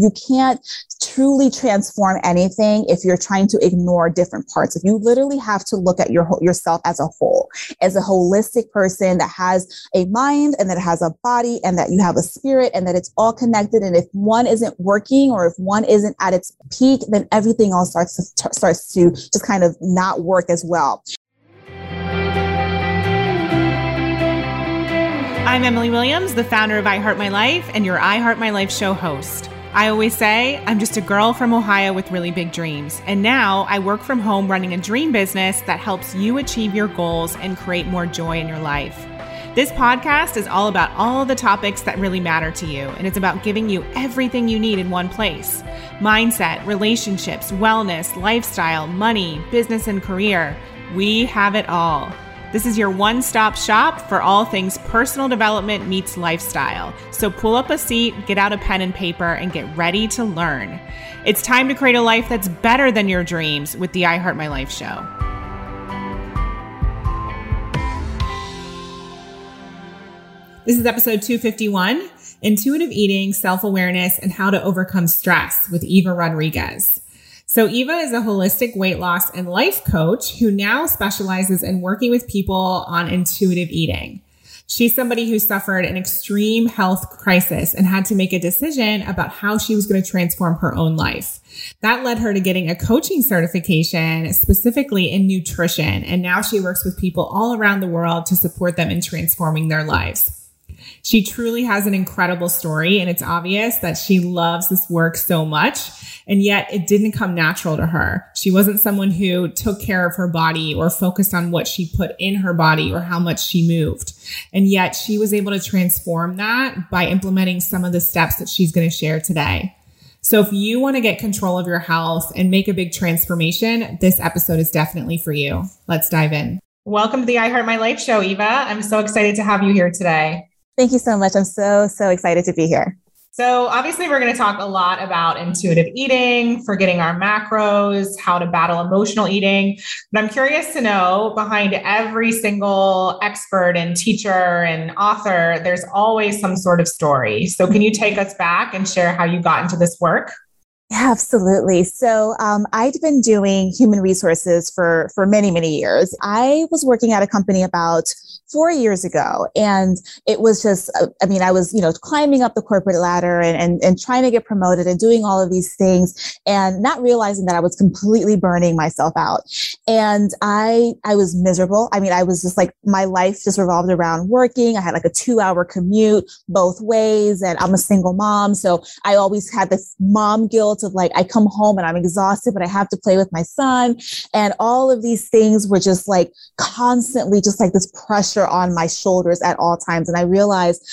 You can't truly transform anything if you're trying to ignore different parts. If you literally have to look at your yourself as a whole, as a holistic person that has a mind and that has a body and that you have a spirit and that it's all connected. And if one isn't working or if one isn't at its peak, then everything else starts to, starts to just kind of not work as well. I'm Emily Williams, the founder of I Heart My Life and your I Heart My Life show host. I always say I'm just a girl from Ohio with really big dreams. And now I work from home running a dream business that helps you achieve your goals and create more joy in your life. This podcast is all about all the topics that really matter to you, and it's about giving you everything you need in one place mindset, relationships, wellness, lifestyle, money, business, and career. We have it all. This is your one stop shop for all things personal development meets lifestyle. So pull up a seat, get out a pen and paper, and get ready to learn. It's time to create a life that's better than your dreams with the I Heart My Life show. This is episode 251 Intuitive Eating, Self Awareness, and How to Overcome Stress with Eva Rodriguez. So Eva is a holistic weight loss and life coach who now specializes in working with people on intuitive eating. She's somebody who suffered an extreme health crisis and had to make a decision about how she was going to transform her own life. That led her to getting a coaching certification specifically in nutrition. And now she works with people all around the world to support them in transforming their lives. She truly has an incredible story, and it's obvious that she loves this work so much. And yet it didn't come natural to her. She wasn't someone who took care of her body or focused on what she put in her body or how much she moved. And yet she was able to transform that by implementing some of the steps that she's going to share today. So if you want to get control of your health and make a big transformation, this episode is definitely for you. Let's dive in. Welcome to the I Heart My Life show, Eva. I'm so excited to have you here today. Thank you so much. I'm so, so excited to be here. So, obviously, we're going to talk a lot about intuitive eating, forgetting our macros, how to battle emotional eating. But I'm curious to know behind every single expert and teacher and author, there's always some sort of story. So, can you take us back and share how you got into this work? Yeah, absolutely. So um, I'd been doing human resources for for many many years. I was working at a company about four years ago. And it was just, uh, I mean, I was, you know, climbing up the corporate ladder and, and, and trying to get promoted and doing all of these things and not realizing that I was completely burning myself out. And I, I was miserable. I mean, I was just like, my life just revolved around working. I had like a two hour commute both ways and I'm a single mom. So I always had this mom guilt of like, I come home and I'm exhausted, but I have to play with my son. And all of these things were just like constantly just like this pressure pressure on my shoulders at all times. And I realized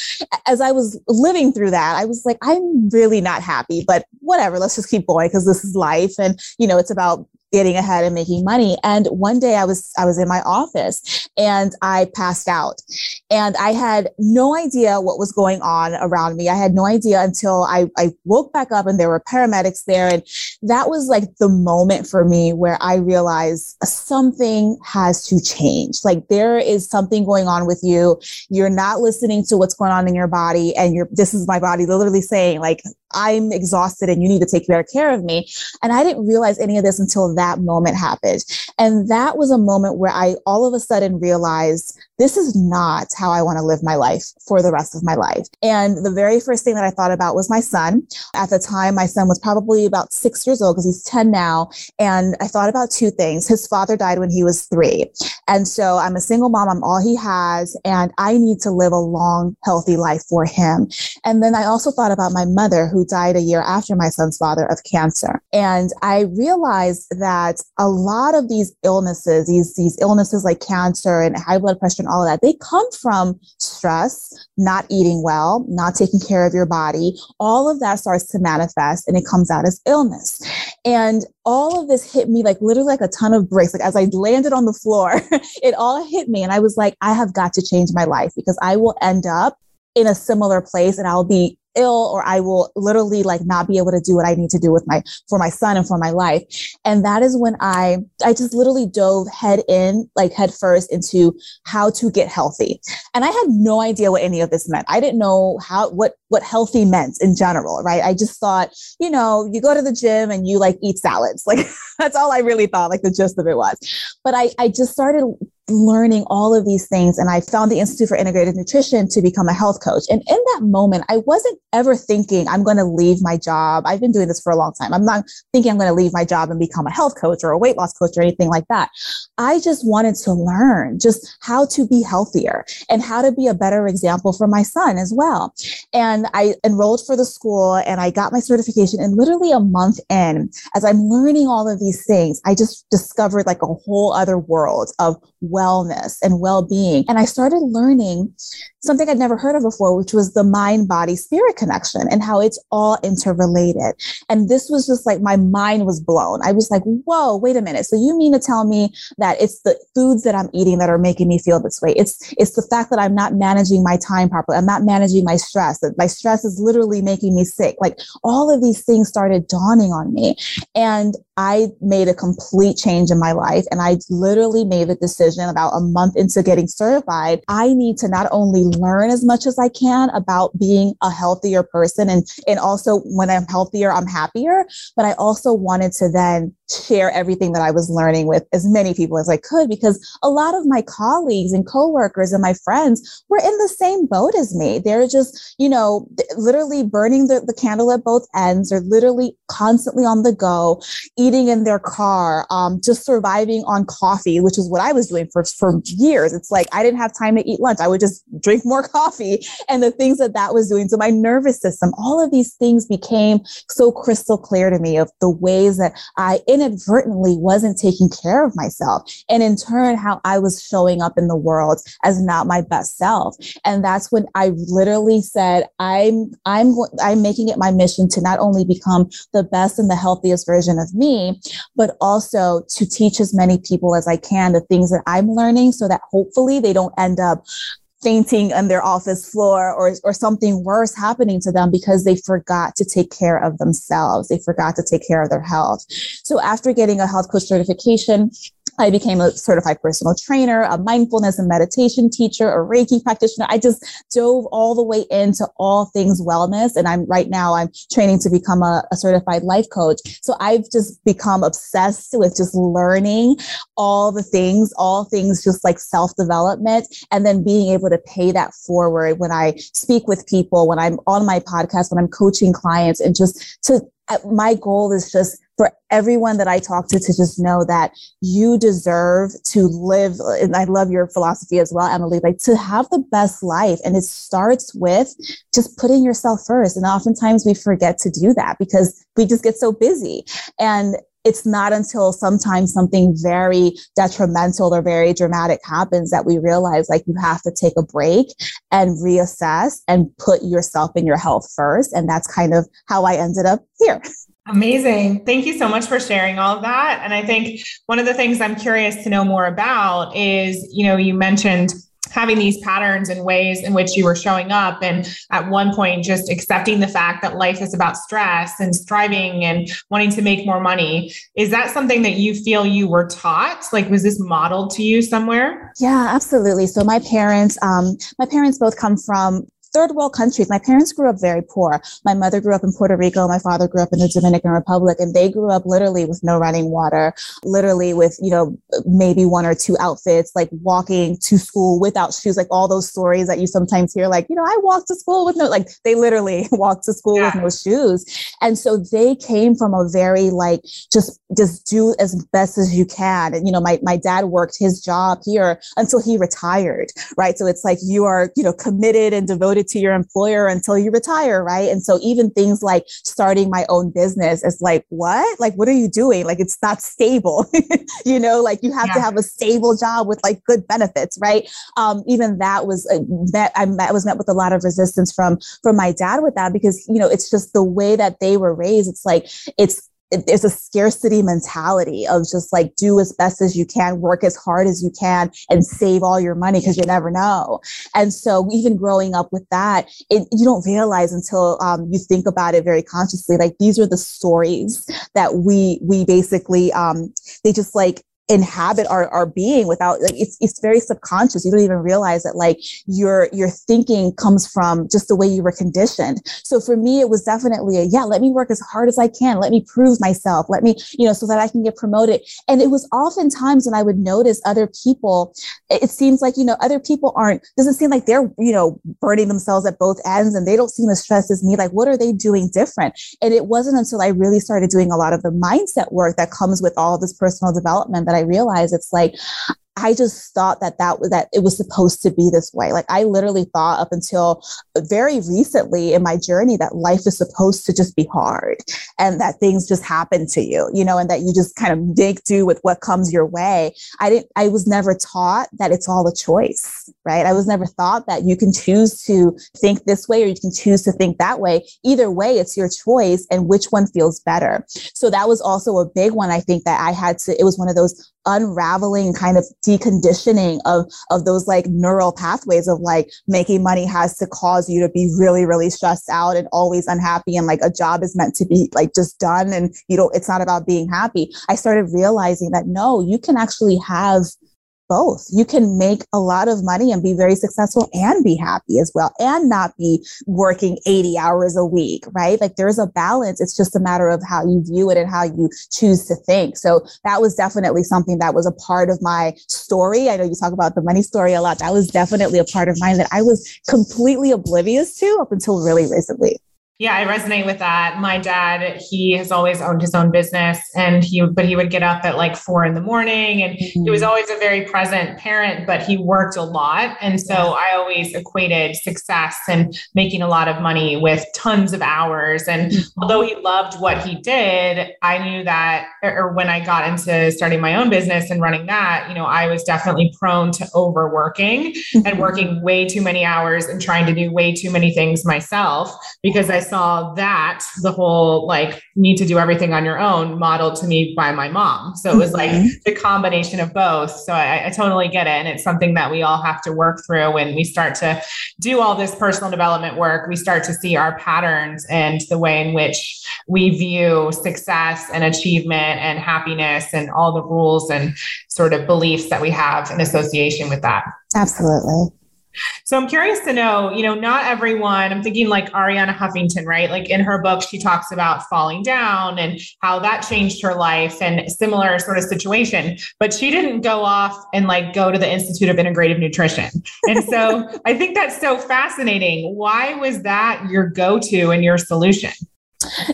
as I was living through that, I was like, I'm really not happy, but whatever, let's just keep going because this is life. And, you know, it's about getting ahead and making money. And one day I was I was in my office and I passed out. And I had no idea what was going on around me. I had no idea until I, I woke back up and there were paramedics there. And that was like the moment for me where I realized something has to change. Like there is something going on with you. You're not listening to what's going on in your body. And you're this is my body literally saying, like, I'm exhausted and you need to take better care of me. And I didn't realize any of this until that moment happened. And that was a moment where I all of a sudden realized this is not how I want to live my life for the rest of my life. And the very first thing that I thought about was my son. At the time, my son was probably about six years old because he's 10 now. And I thought about two things. His father died when he was three. And so I'm a single mom. I'm all he has. And I need to live a long, healthy life for him. And then I also thought about my mother who died a year after my son's father of cancer. And I realized that a lot of these illnesses, these, these illnesses like cancer and high blood pressure and all of that, they come from stress, not eating well, not taking care of your body. All of that starts to manifest and it comes out as illness. And all of this hit me like literally like a ton of bricks. Like as I landed on the floor, it all hit me. And I was like, I have got to change my life because I will end up in a similar place and I'll be ill or I will literally like not be able to do what I need to do with my for my son and for my life. And that is when I I just literally dove head in, like head first into how to get healthy. And I had no idea what any of this meant. I didn't know how what what healthy meant in general, right? I just thought, you know, you go to the gym and you like eat salads. Like that's all I really thought, like the gist of it was. But I I just started learning all of these things and I found the Institute for Integrative Nutrition to become a health coach. And in that moment, I wasn't ever thinking I'm going to leave my job. I've been doing this for a long time. I'm not thinking I'm going to leave my job and become a health coach or a weight loss coach or anything like that. I just wanted to learn just how to be healthier and how to be a better example for my son as well. And I enrolled for the school and I got my certification and literally a month in as I'm learning all of these things, I just discovered like a whole other world of wellness and well being. And I started learning something I'd never heard of before, which was the mind body spirit connection and how it's all interrelated. And this was just like my mind was blown. I was like, whoa, wait a minute. So you mean to tell me that it's the foods that I'm eating that are making me feel this way? It's it's the fact that I'm not managing my time properly. I'm not managing my stress. That my stress is literally making me sick. Like all of these things started dawning on me. And I made a complete change in my life. And I literally made the decision about a month into getting certified. I need to not only learn as much as I can about being a healthier person. And, and also when I'm healthier, I'm happier. But I also wanted to then share everything that I was learning with as many people as I could because a lot of my colleagues and coworkers and my friends were in the same boat as me. They're just, you know, literally burning the, the candle at both ends. They're literally constantly on the go, eating in their car, um, just surviving on coffee, which is what I was doing for, for years. It's like I didn't have time to eat lunch. I would just drink more coffee and the things that that was doing to my nervous system. All of these things became so crystal clear to me of the ways that I inadvertently wasn't taking care of myself. And in turn, how I was showing up in the world as not my best self. And that's when I literally said, I'm, I'm, I'm making it my mission to not only become the best and the healthiest version of me, but also to teach as many people as I can the things that I'm learning so that hopefully they don't end up fainting on their office floor or, or something worse happening to them because they forgot to take care of themselves. They forgot to take care of their health. So after getting a health coach certification, I became a certified personal trainer, a mindfulness and meditation teacher, a Reiki practitioner. I just dove all the way into all things wellness. And I'm right now, I'm training to become a, a certified life coach. So I've just become obsessed with just learning all the things, all things just like self development, and then being able to pay that forward when I speak with people, when I'm on my podcast, when I'm coaching clients, and just to uh, my goal is just for everyone that I talk to to just know that you deserve to live. And I love your philosophy as well, Emily, like to have the best life. And it starts with just putting yourself first. And oftentimes we forget to do that because we just get so busy. And it's not until sometimes something very detrimental or very dramatic happens that we realize like you have to take a break and reassess and put yourself and your health first. And that's kind of how I ended up here. Amazing. Thank you so much for sharing all of that. And I think one of the things I'm curious to know more about is, you know, you mentioned having these patterns and ways in which you were showing up and at one point just accepting the fact that life is about stress and striving and wanting to make more money is that something that you feel you were taught like was this modeled to you somewhere yeah absolutely so my parents um, my parents both come from third world countries. My parents grew up very poor. My mother grew up in Puerto Rico. My father grew up in the Dominican Republic and they grew up literally with no running water, literally with, you know, maybe one or two outfits, like walking to school without shoes, like all those stories that you sometimes hear, like, you know, I walked to school with no, like they literally walked to school yeah. with no shoes. And so they came from a very like, just, just do as best as you can. And, you know, my, my dad worked his job here until he retired, right? So it's like you are, you know, committed and devoted to your employer until you retire, right? And so even things like starting my own business is like, what? Like, what are you doing? Like, it's not stable. you know, like you have yeah. to have a stable job with like good benefits, right? Um, even that was uh, met. I met, was met with a lot of resistance from from my dad with that because you know it's just the way that they were raised. It's like it's it, there's a scarcity mentality of just like do as best as you can, work as hard as you can, and save all your money because you never know. And so, even growing up with that, it, you don't realize until um, you think about it very consciously. Like these are the stories that we we basically um, they just like inhabit our, our being without like it's it's very subconscious. You don't even realize that like your your thinking comes from just the way you were conditioned. So for me it was definitely a yeah let me work as hard as i can. Let me prove myself. Let me you know so that i can get promoted. And it was oftentimes when i would notice other people it seems like you know other people aren't doesn't seem like they're you know burning themselves at both ends and they don't seem as stressed as me. Like what are they doing different? And it wasn't until i really started doing a lot of the mindset work that comes with all this personal development that I realized it's like I just thought that that was that it was supposed to be this way. Like I literally thought up until very recently in my journey that life is supposed to just be hard and that things just happen to you, you know, and that you just kind of make do with what comes your way. I didn't I was never taught that it's all a choice, right? I was never thought that you can choose to think this way or you can choose to think that way. Either way, it's your choice and which one feels better. So that was also a big one I think that I had to it was one of those unraveling kind of deconditioning of of those like neural pathways of like making money has to cause you to be really really stressed out and always unhappy and like a job is meant to be like just done and you know it's not about being happy. I started realizing that no you can actually have both. You can make a lot of money and be very successful and be happy as well and not be working 80 hours a week, right? Like there's a balance. It's just a matter of how you view it and how you choose to think. So that was definitely something that was a part of my story. I know you talk about the money story a lot. That was definitely a part of mine that I was completely oblivious to up until really recently. Yeah, I resonate with that. My dad, he has always owned his own business and he but he would get up at like four in the morning and mm-hmm. he was mm-hmm. always a very present parent, but he worked a lot. And so I always equated success and making a lot of money with tons of hours. And mm-hmm. although he loved what he did, I knew that or when I got into starting my own business and running that, you know, I was definitely prone to overworking mm-hmm. and working way too many hours and trying to do way too many things myself because I saw that the whole like need to do everything on your own modeled to me by my mom. So it was like mm-hmm. the combination of both. So I, I totally get it. And it's something that we all have to work through when we start to do all this personal development work. We start to see our patterns and the way in which we view success and achievement and happiness and all the rules and sort of beliefs that we have in association with that. Absolutely. So I'm curious to know, you know, not everyone, I'm thinking like Arianna Huffington, right? Like in her book, she talks about falling down and how that changed her life and similar sort of situation. But she didn't go off and like go to the Institute of Integrative Nutrition. And so I think that's so fascinating. Why was that your go to and your solution?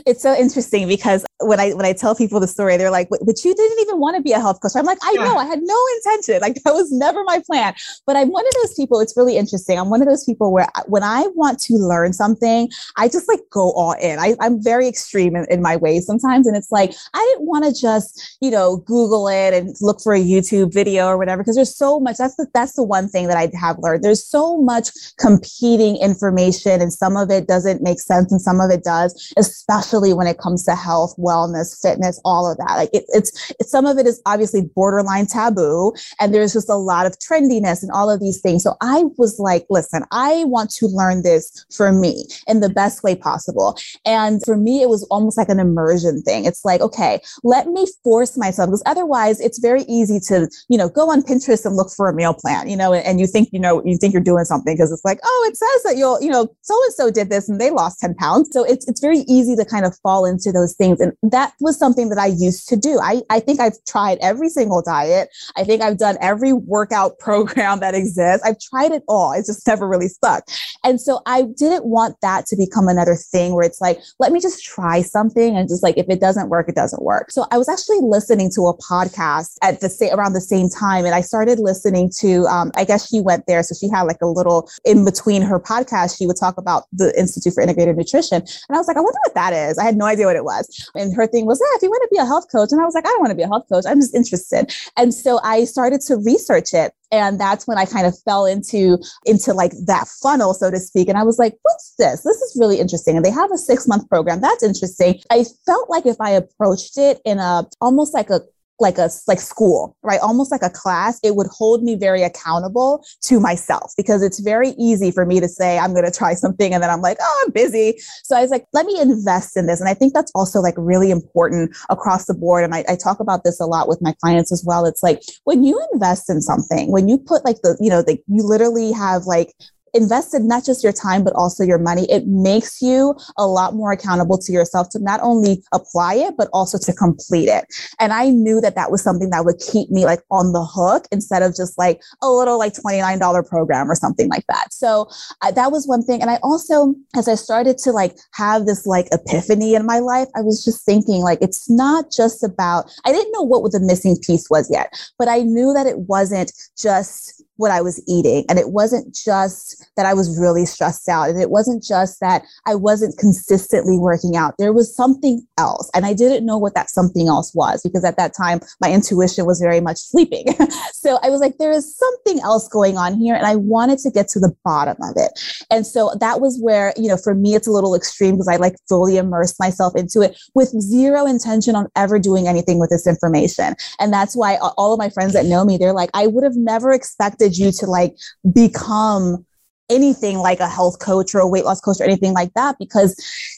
It's so interesting because when I when I tell people the story, they're like, "But you didn't even want to be a health coach." I'm like, "I know, I had no intention. Like that was never my plan." But I'm one of those people. It's really interesting. I'm one of those people where when I want to learn something, I just like go all in. I, am very extreme in, in my ways sometimes, and it's like I didn't want to just you know Google it and look for a YouTube video or whatever because there's so much. That's the that's the one thing that I have learned. There's so much competing information, and some of it doesn't make sense, and some of it does, especially when it comes to health wellness, fitness, all of that. Like it, it's, it's some of it is obviously borderline taboo, and there's just a lot of trendiness and all of these things. So I was like, listen, I want to learn this for me in the best way possible. And for me, it was almost like an immersion thing. It's like, okay, let me force myself because otherwise it's very easy to, you know, go on Pinterest and look for a meal plan, you know, and, and you think, you know, you think you're doing something because it's like, oh, it says that you'll, you know, so and so did this and they lost 10 pounds. So it's, it's very easy to kind of fall into those things. And that was something that I used to do. I, I think I've tried every single diet. I think I've done every workout program that exists. I've tried it all. It's just never really stuck. And so I didn't want that to become another thing where it's like, let me just try something and just like, if it doesn't work, it doesn't work. So I was actually listening to a podcast at the same, around the same time. And I started listening to, um, I guess she went there. So she had like a little in between her podcast, she would talk about the Institute for Integrated Nutrition. And I was like, I wonder what that is. I had no idea what it was. And her thing was, yeah, if you want to be a health coach. And I was like, I don't want to be a health coach. I'm just interested. And so I started to research it. And that's when I kind of fell into, into like that funnel, so to speak. And I was like, what's this? This is really interesting. And they have a six month program. That's interesting. I felt like if I approached it in a almost like a like a like school, right? Almost like a class, it would hold me very accountable to myself because it's very easy for me to say I'm going to try something and then I'm like, "Oh, I'm busy." So I was like, "Let me invest in this." And I think that's also like really important across the board and I, I talk about this a lot with my clients as well. It's like when you invest in something, when you put like the, you know, the, you literally have like invested not just your time, but also your money, it makes you a lot more accountable to yourself to not only apply it, but also to complete it. And I knew that that was something that would keep me like on the hook instead of just like a little like $29 program or something like that. So uh, that was one thing. And I also, as I started to like have this like epiphany in my life, I was just thinking like, it's not just about, I didn't know what the missing piece was yet, but I knew that it wasn't just what I was eating. And it wasn't just that I was really stressed out. And it wasn't just that I wasn't consistently working out. There was something else. And I didn't know what that something else was because at that time, my intuition was very much sleeping. so I was like, there is something else going on here. And I wanted to get to the bottom of it. And so that was where, you know, for me, it's a little extreme because I like fully immersed myself into it with zero intention on ever doing anything with this information. And that's why all of my friends that know me, they're like, I would have never expected you to like become anything like a health coach or a weight loss coach or anything like that because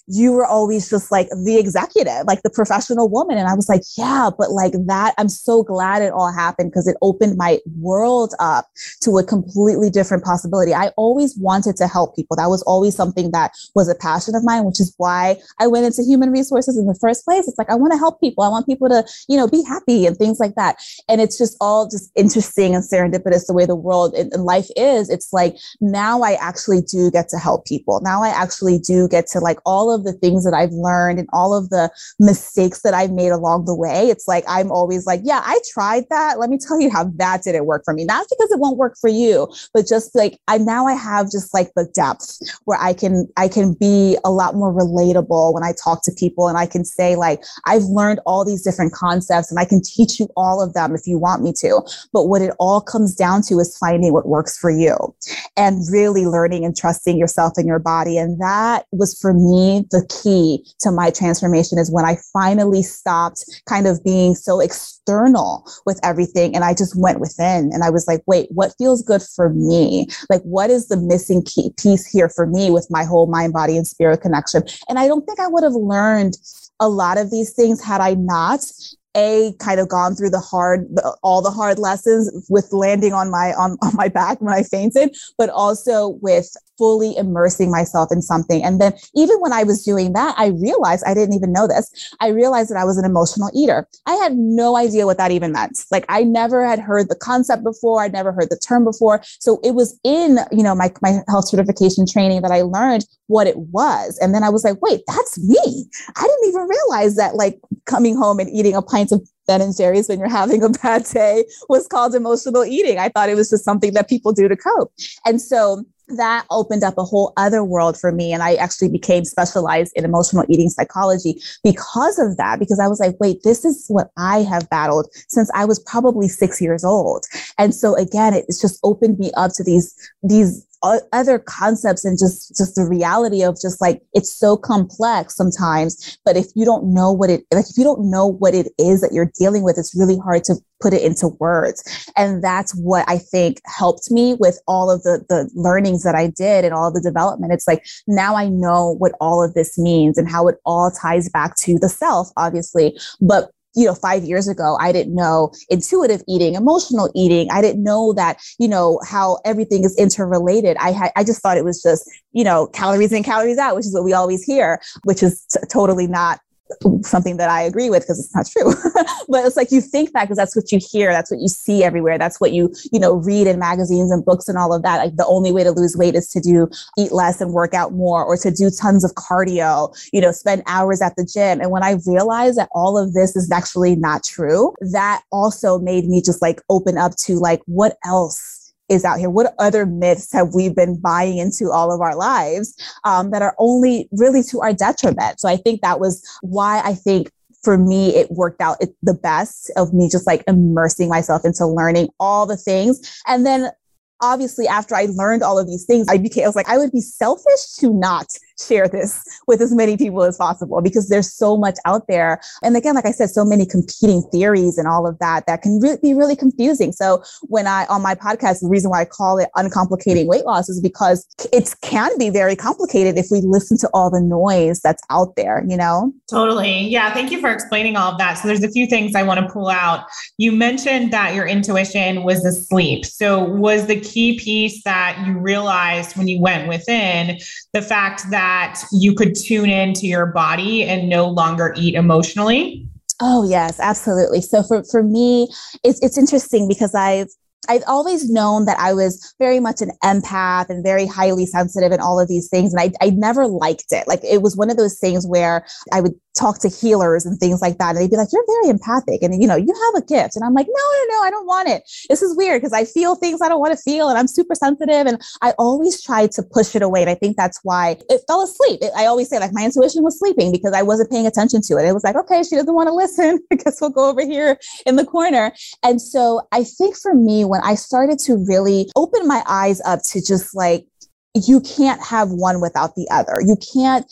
you were always just like the executive, like the professional woman. And I was like, yeah, but like that, I'm so glad it all happened because it opened my world up to a completely different possibility. I always wanted to help people. That was always something that was a passion of mine, which is why I went into human resources in the first place. It's like, I want to help people. I want people to, you know, be happy and things like that. And it's just all just interesting and serendipitous the way the world and life is. It's like I actually do get to help people. Now I actually do get to like all of the things that I've learned and all of the mistakes that I've made along the way. It's like I'm always like, yeah, I tried that. Let me tell you how that didn't work for me. Not because it won't work for you, but just like I now I have just like the depth where I can I can be a lot more relatable when I talk to people and I can say like I've learned all these different concepts and I can teach you all of them if you want me to. But what it all comes down to is finding what works for you and really really learning and trusting yourself and your body. And that was for me the key to my transformation is when I finally stopped kind of being so external with everything. And I just went within and I was like, wait, what feels good for me? Like, what is the missing key piece here for me with my whole mind, body, and spirit connection? And I don't think I would have learned a lot of these things had I not a kind of gone through the hard all the hard lessons with landing on my on, on my back when i fainted but also with fully immersing myself in something. And then even when I was doing that, I realized I didn't even know this. I realized that I was an emotional eater. I had no idea what that even meant. Like I never had heard the concept before. I'd never heard the term before. So it was in, you know, my, my health certification training that I learned what it was. And then I was like, wait, that's me. I didn't even realize that like coming home and eating a pint of Ben and Jerry's when you're having a bad day was called emotional eating. I thought it was just something that people do to cope. And so that opened up a whole other world for me. And I actually became specialized in emotional eating psychology because of that, because I was like, wait, this is what I have battled since I was probably six years old. And so again, it's just opened me up to these, these other concepts and just just the reality of just like it's so complex sometimes but if you don't know what it like if you don't know what it is that you're dealing with it's really hard to put it into words. And that's what i think helped me with all of the the learnings that i did and all the development. It's like now i know what all of this means and how it all ties back to the self obviously but you know, five years ago, I didn't know intuitive eating, emotional eating. I didn't know that, you know, how everything is interrelated. I had, I just thought it was just, you know, calories in, calories out, which is what we always hear, which is t- totally not something that I agree with because it's not true. but it's like you think that because that's what you hear, that's what you see everywhere, that's what you you know read in magazines and books and all of that. Like the only way to lose weight is to do eat less and work out more, or to do tons of cardio. You know, spend hours at the gym. And when I realized that all of this is actually not true, that also made me just like open up to like what else is out here? What other myths have we been buying into all of our lives um, that are only really to our detriment? So I think that was why I think for me, it worked out the best of me just like immersing myself into learning all the things. And then obviously after I learned all of these things, I became, I was like, I would be selfish to not share this with as many people as possible because there's so much out there. And again, like I said, so many competing theories and all of that that can re- be really confusing. So when I, on my podcast, the reason why I call it uncomplicating weight loss is because it can be very complicated if we listen to all the noise that's out there, you know? Totally. Yeah. Thank you for explaining all of that. So there's a few things I want to pull out. You mentioned that your intuition was asleep. So was the key piece that you realized when you went within the fact that that you could tune into your body and no longer eat emotionally? Oh yes, absolutely. So for for me, it's it's interesting because I've I've always known that I was very much an empath and very highly sensitive and all of these things. And I, I never liked it. Like it was one of those things where I would talk to healers and things like that. And they'd be like, you're very empathic and, you know, you have a gift. And I'm like, no, no, no, I don't want it. This is weird because I feel things I don't want to feel and I'm super sensitive. And I always tried to push it away. And I think that's why it fell asleep. It, I always say like my intuition was sleeping because I wasn't paying attention to it. It was like, okay, she doesn't want to listen. I guess we'll go over here in the corner. And so I think for me, when I started to really open my eyes up to just like, you can't have one without the other. You can't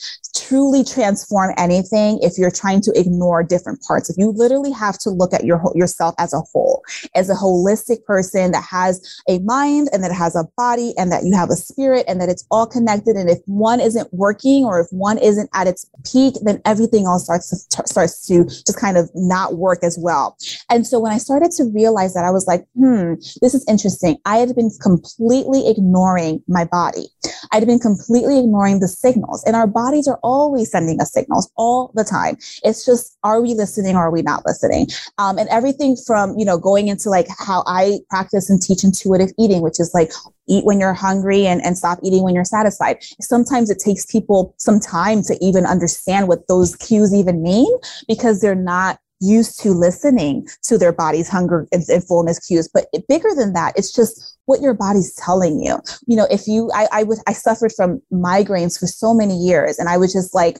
truly transform anything if you're trying to ignore different parts. If you literally have to look at your yourself as a whole, as a holistic person that has a mind and that has a body and that you have a spirit and that it's all connected. And if one isn't working or if one isn't at its peak, then everything else starts to starts to just kind of not work as well. And so when I started to realize that, I was like, hmm, this is interesting. I had been completely ignoring my body. I'd been completely ignoring the signals, and our bodies are always sending us signals all the time. It's just, are we listening or are we not listening? Um, and everything from, you know, going into like how I practice and teach intuitive eating, which is like eat when you're hungry and, and stop eating when you're satisfied. Sometimes it takes people some time to even understand what those cues even mean because they're not used to listening to their body's hunger and, and fullness cues. But bigger than that, it's just what your body's telling you. You know, if you, I, I would, I suffered from migraines for so many years and I was just like,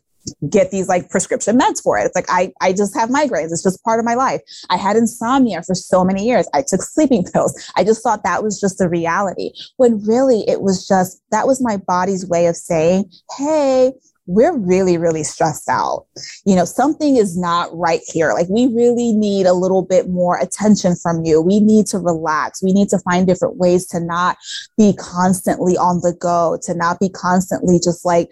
get these like prescription meds for it. It's like I I just have migraines. It's just part of my life. I had insomnia for so many years. I took sleeping pills. I just thought that was just the reality. When really it was just that was my body's way of saying, "Hey, we're really, really stressed out. You know, something is not right here. Like, we really need a little bit more attention from you. We need to relax. We need to find different ways to not be constantly on the go, to not be constantly just like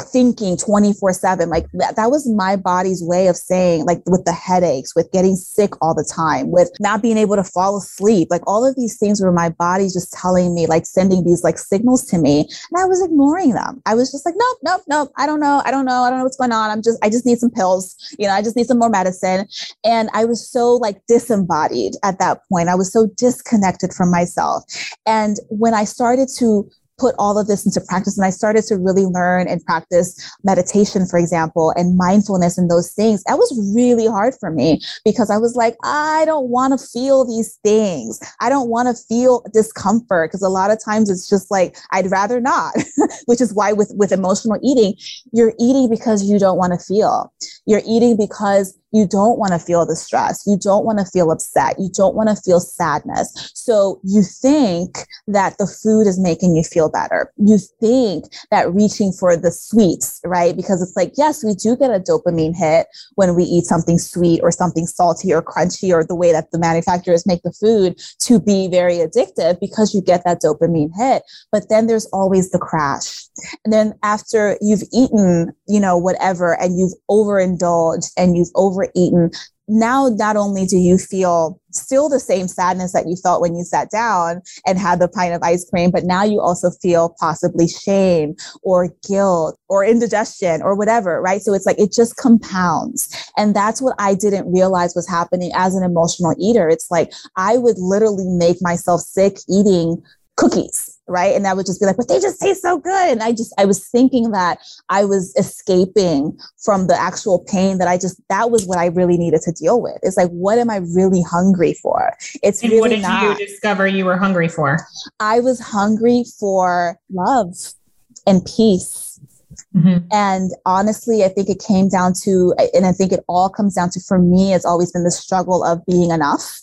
thinking 24 7 like that, that was my body's way of saying like with the headaches with getting sick all the time with not being able to fall asleep like all of these things were my body just telling me like sending these like signals to me and i was ignoring them. I was just like nope nope nope. I don't know. I don't know. I don't know what's going on. I'm just i just need some pills. You know i just need some more medicine. And i was so like disembodied at that point. I was so disconnected from myself. And when i started to put all of this into practice and I started to really learn and practice meditation, for example, and mindfulness and those things, that was really hard for me because I was like, I don't want to feel these things. I don't want to feel discomfort because a lot of times it's just like, I'd rather not, which is why with, with emotional eating, you're eating because you don't want to feel. You're eating because you don't want to feel the stress. You don't want to feel upset. You don't want to feel sadness. So you think that the food is making you feel better. You think that reaching for the sweets, right? Because it's like, yes, we do get a dopamine hit when we eat something sweet or something salty or crunchy or the way that the manufacturers make the food to be very addictive because you get that dopamine hit. But then there's always the crash. And then after you've eaten, you know, whatever, and you've overindulged and you've over eaten, now not only do you feel still the same sadness that you felt when you sat down and had the pint of ice cream, but now you also feel possibly shame or guilt or indigestion or whatever, right? So it's like it just compounds. And that's what I didn't realize was happening as an emotional eater. It's like I would literally make myself sick eating cookies right and i would just be like but they just taste so good and i just i was thinking that i was escaping from the actual pain that i just that was what i really needed to deal with it's like what am i really hungry for it's and really what did not. you discover you were hungry for i was hungry for love and peace Mm-hmm. And honestly, I think it came down to, and I think it all comes down to, for me, it's always been the struggle of being enough.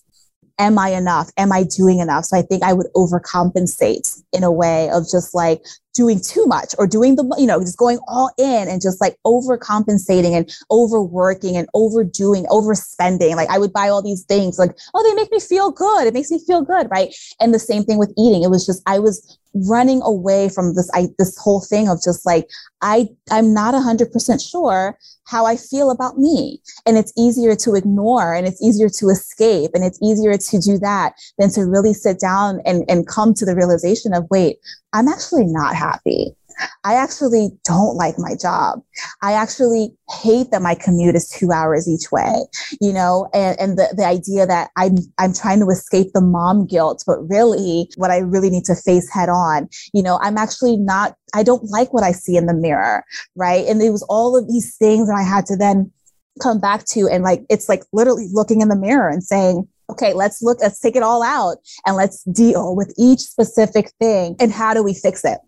Am I enough? Am I doing enough? So I think I would overcompensate in a way of just like doing too much or doing the, you know, just going all in and just like overcompensating and overworking and overdoing, overspending. Like I would buy all these things like, oh, they make me feel good. It makes me feel good. Right. And the same thing with eating. It was just, I was running away from this, I, this whole thing of just like, I, I'm not a hundred percent sure how I feel about me. And it's easier to ignore and it's easier to escape and it's easier to do that than to really sit down and, and come to the realization of, wait, I'm actually not happy. I actually don't like my job. I actually hate that my commute is two hours each way, you know, and, and the, the idea that I'm, I'm trying to escape the mom guilt, but really what I really need to face head on, you know, I'm actually not, I don't like what I see in the mirror. Right. And it was all of these things that I had to then come back to. And like, it's like literally looking in the mirror and saying, okay, let's look, let's take it all out and let's deal with each specific thing. And how do we fix it?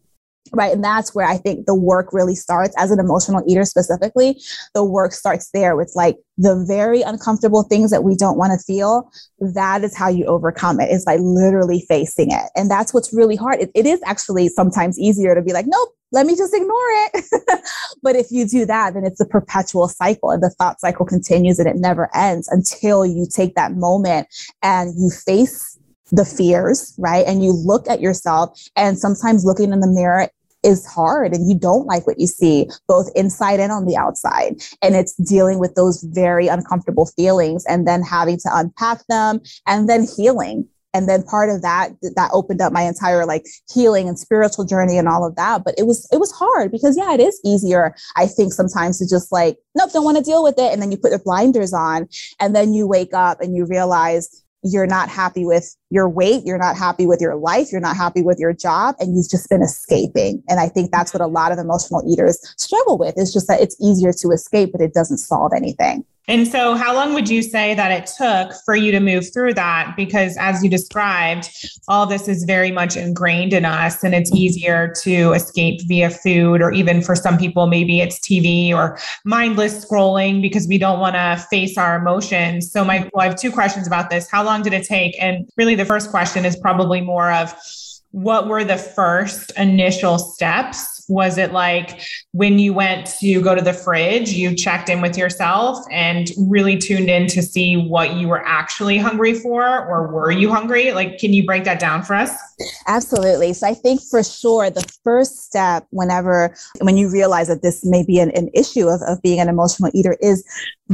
Right. And that's where I think the work really starts as an emotional eater specifically. The work starts there with like the very uncomfortable things that we don't want to feel. That is how you overcome it is by literally facing it. And that's what's really hard. it, it is actually sometimes easier to be like, nope, let me just ignore it. but if you do that, then it's a perpetual cycle and the thought cycle continues and it never ends until you take that moment and you face the fears, right? And you look at yourself and sometimes looking in the mirror is hard and you don't like what you see both inside and on the outside. And it's dealing with those very uncomfortable feelings and then having to unpack them and then healing. And then part of that that opened up my entire like healing and spiritual journey and all of that. But it was it was hard because yeah it is easier i think sometimes to just like nope don't want to deal with it. And then you put the blinders on and then you wake up and you realize you're not happy with your weight, you're not happy with your life, you're not happy with your job, and you've just been escaping. And I think that's what a lot of emotional eaters struggle with. It's just that it's easier to escape, but it doesn't solve anything. And so, how long would you say that it took for you to move through that? Because, as you described, all this is very much ingrained in us, and it's easier to escape via food, or even for some people, maybe it's TV or mindless scrolling because we don't want to face our emotions. So, Michael, I have two questions about this. How long did it take? And really, the first question is probably more of what were the first initial steps was it like when you went to go to the fridge, you checked in with yourself and really tuned in to see what you were actually hungry for, or were you hungry? Like, can you break that down for us? Absolutely. So I think for sure the first step whenever when you realize that this may be an, an issue of, of being an emotional eater is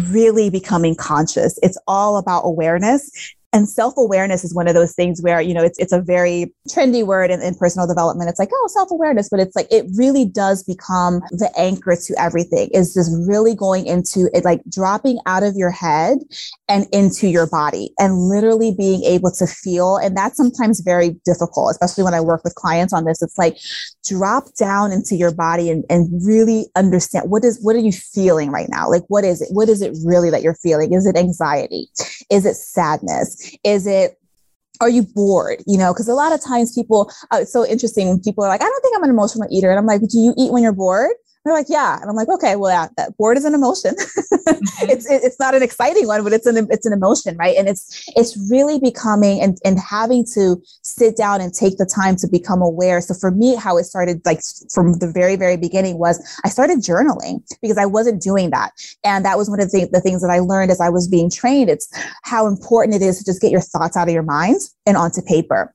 really becoming conscious. It's all about awareness and self-awareness is one of those things where, you know, it's, it's a very trendy word in, in personal development. It's like, oh, self-awareness, but it's like, it really does become the anchor to everything is just really going into it, like dropping out of your head and into your body and literally being able to feel. And that's sometimes very difficult, especially when I work with clients on this. It's like drop down into your body and, and really understand what is, what are you feeling right now? Like, what is it? What is it really that you're feeling? Is it anxiety? Is it sadness? Is it are you bored? You know, because a lot of times people, uh, it's so interesting when people are like, I don't think I'm an emotional eater. And I'm like, do you eat when you're bored? They're like, yeah. And I'm like, okay, well, yeah, that bored is an emotion. mm-hmm. It's it's not an exciting one, but it's an it's an emotion, right? And it's it's really becoming and and having to sit down and take the time to become aware. So for me, how it started, like from the very very beginning, was I started journaling because I wasn't doing that, and that was one of the, the things that I learned as I was being trained. It's how important it is to just get your thoughts out of your mind and onto paper.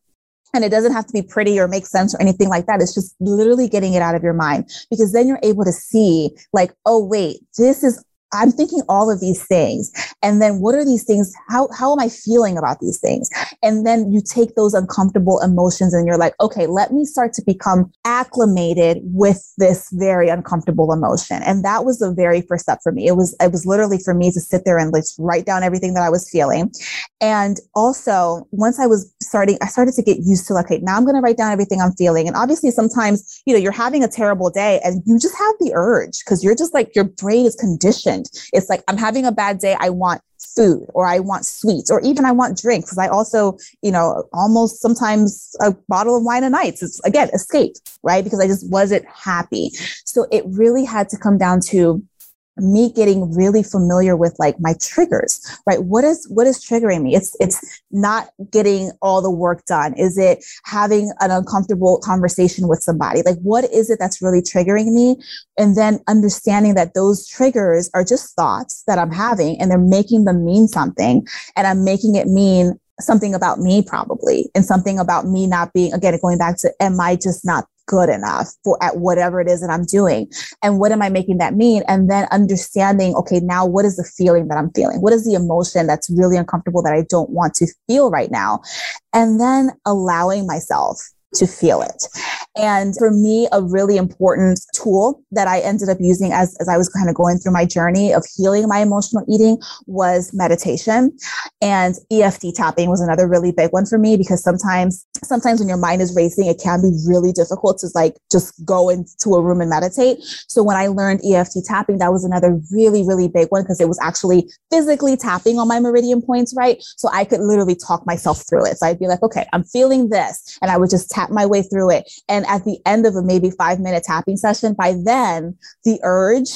And it doesn't have to be pretty or make sense or anything like that. It's just literally getting it out of your mind because then you're able to see, like, oh, wait, this is I'm thinking all of these things. And then what are these things? How, how am I feeling about these things? And then you take those uncomfortable emotions and you're like, okay, let me start to become acclimated with this very uncomfortable emotion. And that was the very first step for me. It was, it was literally for me to sit there and let's write down everything that I was feeling. And also once I was starting, I started to get used to like, okay, now I'm going to write down everything I'm feeling. And obviously sometimes, you know, you're having a terrible day and you just have the urge because you're just like, your brain is conditioned It's like, I'm having a bad day. I want food or I want sweets or even I want drinks. Cause I also, you know, almost sometimes a bottle of wine a night. It's again, escape, right? Because I just wasn't happy. So it really had to come down to me getting really familiar with like my triggers right? What is what is triggering me? It's it's not getting all the work done. Is it having an uncomfortable conversation with somebody? Like what is it that's really triggering me? And then understanding that those triggers are just thoughts that i'm having and they're making them mean something and i'm making it mean something about me probably and something about me not being again going back to am i just not good enough for at whatever it is that I'm doing. And what am I making that mean? And then understanding, okay, now what is the feeling that I'm feeling? What is the emotion that's really uncomfortable that I don't want to feel right now? And then allowing myself to feel it. And for me, a really important tool that I ended up using as, as I was kind of going through my journey of healing my emotional eating was meditation. And EFT tapping was another really big one for me because sometimes, sometimes when your mind is racing, it can be really difficult to like just go into a room and meditate. So when I learned EFT tapping, that was another really, really big one because it was actually physically tapping on my meridian points, right? So I could literally talk myself through it. So I'd be like, okay, I'm feeling this. And I would just tap my way through it. And at the end of a maybe five minute tapping session, by then the urge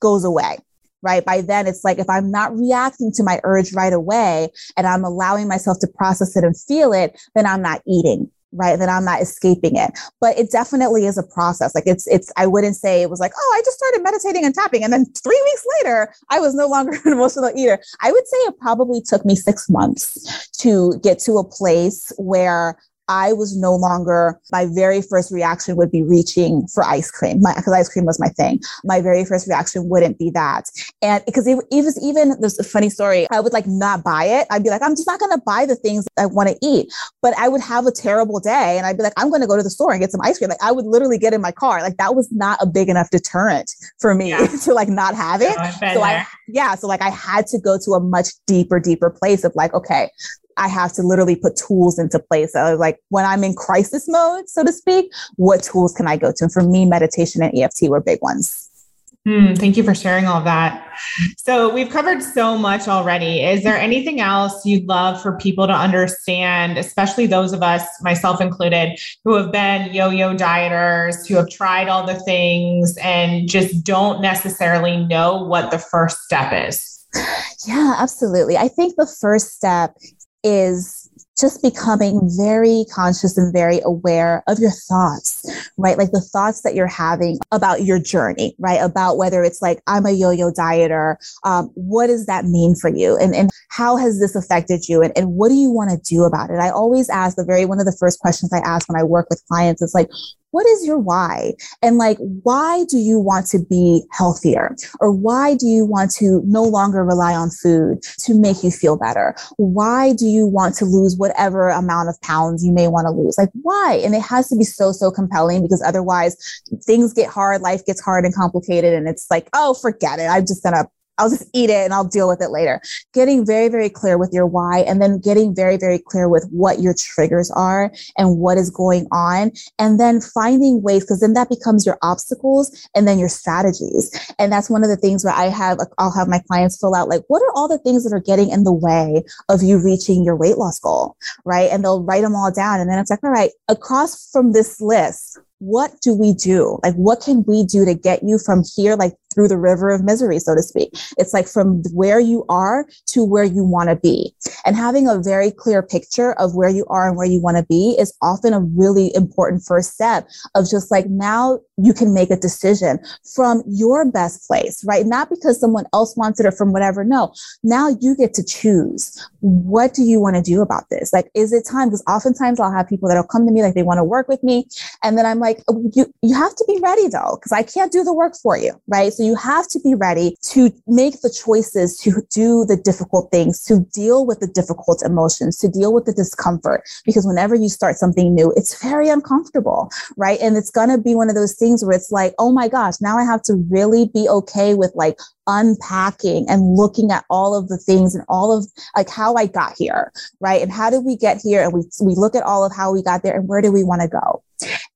goes away. Right. By then, it's like if I'm not reacting to my urge right away and I'm allowing myself to process it and feel it, then I'm not eating right then i'm not escaping it but it definitely is a process like it's it's i wouldn't say it was like oh i just started meditating and tapping and then three weeks later i was no longer an emotional eater i would say it probably took me six months to get to a place where I was no longer, my very first reaction would be reaching for ice cream because ice cream was my thing. My very first reaction wouldn't be that. And because it, it was even, there's a funny story, I would like not buy it. I'd be like, I'm just not going to buy the things I want to eat. But I would have a terrible day and I'd be like, I'm going to go to the store and get some ice cream. Like I would literally get in my car. Like that was not a big enough deterrent for me yeah. to like not have it. so I, yeah. So like I had to go to a much deeper, deeper place of like, okay, I have to literally put tools into place. So like when I'm in crisis mode, so to speak, what tools can I go to? And for me, meditation and EFT were big ones. Mm, thank you for sharing all of that. So, we've covered so much already. Is there anything else you'd love for people to understand, especially those of us, myself included, who have been yo yo dieters, who have tried all the things and just don't necessarily know what the first step is? Yeah, absolutely. I think the first step is just becoming very conscious and very aware of your thoughts, right? Like the thoughts that you're having about your journey, right? About whether it's like, I'm a yo-yo dieter. Um, what does that mean for you? And, and how has this affected you? And, and what do you want to do about it? I always ask the very, one of the first questions I ask when I work with clients is like, what is your why? And like, why do you want to be healthier? Or why do you want to no longer rely on food to make you feel better? Why do you want to lose whatever amount of pounds you may want to lose? Like, why? And it has to be so, so compelling because otherwise things get hard, life gets hard and complicated. And it's like, oh, forget it. I'm just going to I'll just eat it and I'll deal with it later. Getting very, very clear with your why and then getting very, very clear with what your triggers are and what is going on. And then finding ways, because then that becomes your obstacles and then your strategies. And that's one of the things where I have, I'll have my clients fill out like, what are all the things that are getting in the way of you reaching your weight loss goal? Right. And they'll write them all down. And then it's like, all right, across from this list, what do we do? Like, what can we do to get you from here, like through the river of misery, so to speak? It's like from where you are to where you want to be. And having a very clear picture of where you are and where you want to be is often a really important first step of just like now you can make a decision from your best place, right? Not because someone else wants it or from whatever. No, now you get to choose. What do you want to do about this? Like, is it time? Because oftentimes I'll have people that'll come to me like they want to work with me. And then I'm like, oh, you, you have to be ready though, because I can't do the work for you, right? So you have to be ready to make the choices to do the difficult things, to deal with the difficult emotions, to deal with the discomfort. Because whenever you start something new, it's very uncomfortable, right? And it's going to be one of those things where it's like, oh my gosh, now I have to really be okay with like unpacking and looking at all of the things and all of like how I got here, right? And how did we get here? And we we look at all of how we got there and where do we want to go?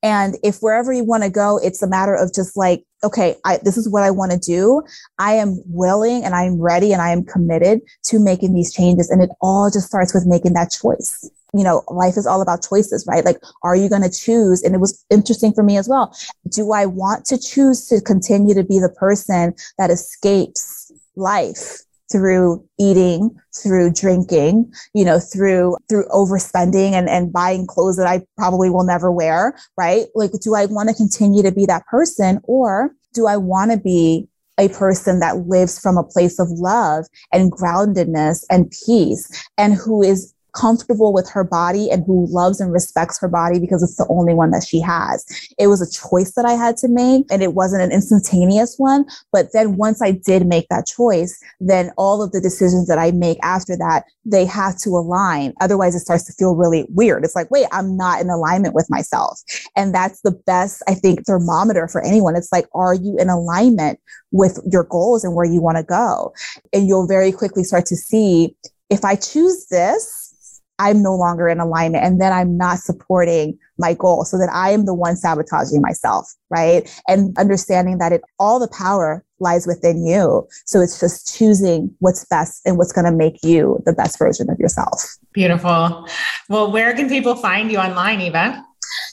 And if wherever you want to go, it's a matter of just like, okay, I, this is what I want to do. I am willing and I'm ready and I am committed to making these changes. And it all just starts with making that choice you know, life is all about choices, right? Like, are you going to choose? And it was interesting for me as well. Do I want to choose to continue to be the person that escapes life through eating, through drinking, you know, through, through overspending and, and buying clothes that I probably will never wear, right? Like, do I want to continue to be that person or do I want to be a person that lives from a place of love and groundedness and peace and who is comfortable with her body and who loves and respects her body because it's the only one that she has. It was a choice that I had to make and it wasn't an instantaneous one. But then once I did make that choice, then all of the decisions that I make after that, they have to align. Otherwise it starts to feel really weird. It's like, wait, I'm not in alignment with myself. And that's the best, I think, thermometer for anyone. It's like, are you in alignment with your goals and where you want to go? And you'll very quickly start to see if I choose this, I'm no longer in alignment and then I'm not supporting my goal so that I am the one sabotaging myself, right? And understanding that it all the power lies within you. So it's just choosing what's best and what's going to make you the best version of yourself. Beautiful. Well, where can people find you online, Eva?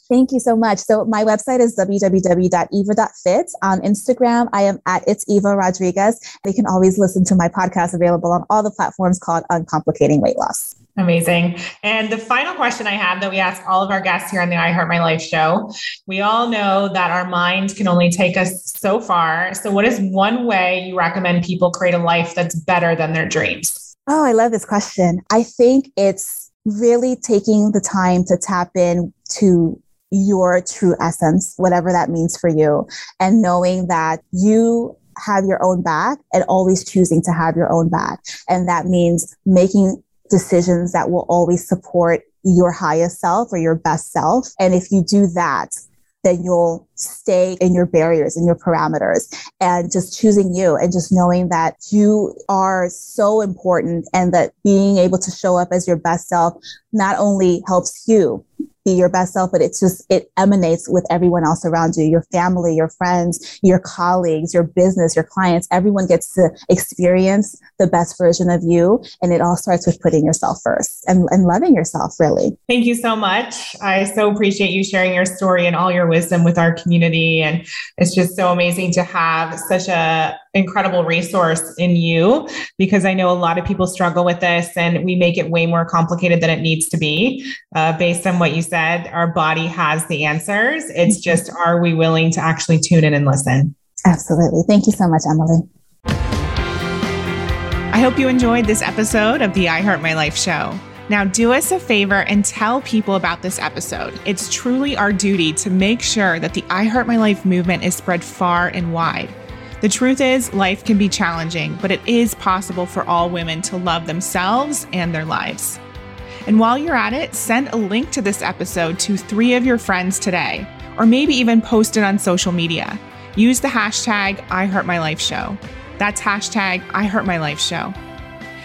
Thank you so much. So my website is www.eva.fit. On Instagram, I am at It's Eva Rodriguez. You can always listen to my podcast available on all the platforms called Uncomplicating Weight Loss. Amazing. And the final question I have that we ask all of our guests here on the I Heart My Life show we all know that our mind can only take us so far. So, what is one way you recommend people create a life that's better than their dreams? Oh, I love this question. I think it's really taking the time to tap in to your true essence, whatever that means for you, and knowing that you have your own back and always choosing to have your own back. And that means making decisions that will always support your highest self or your best self. And if you do that, then you'll stay in your barriers and your parameters and just choosing you and just knowing that you are so important and that being able to show up as your best self not only helps you be your best self, but it's just, it emanates with everyone else around you, your family, your friends, your colleagues, your business, your clients. Everyone gets to experience the best version of you. And it all starts with putting yourself first and, and loving yourself, really. Thank you so much. I so appreciate you sharing your story and all your wisdom with our community. And it's just so amazing to have such a incredible resource in you because I know a lot of people struggle with this and we make it way more complicated than it needs to be. Uh, based on what you said, our body has the answers. It's mm-hmm. just, are we willing to actually tune in and listen? Absolutely. Thank you so much, Emily. I hope you enjoyed this episode of the I Heart My Life show. Now, do us a favor and tell people about this episode. It's truly our duty to make sure that the I Heart My Life movement is spread far and wide. The truth is, life can be challenging, but it is possible for all women to love themselves and their lives. And while you're at it, send a link to this episode to three of your friends today, or maybe even post it on social media. Use the hashtag IHeartMyLifeShow. That's hashtag IHeartMyLifeShow.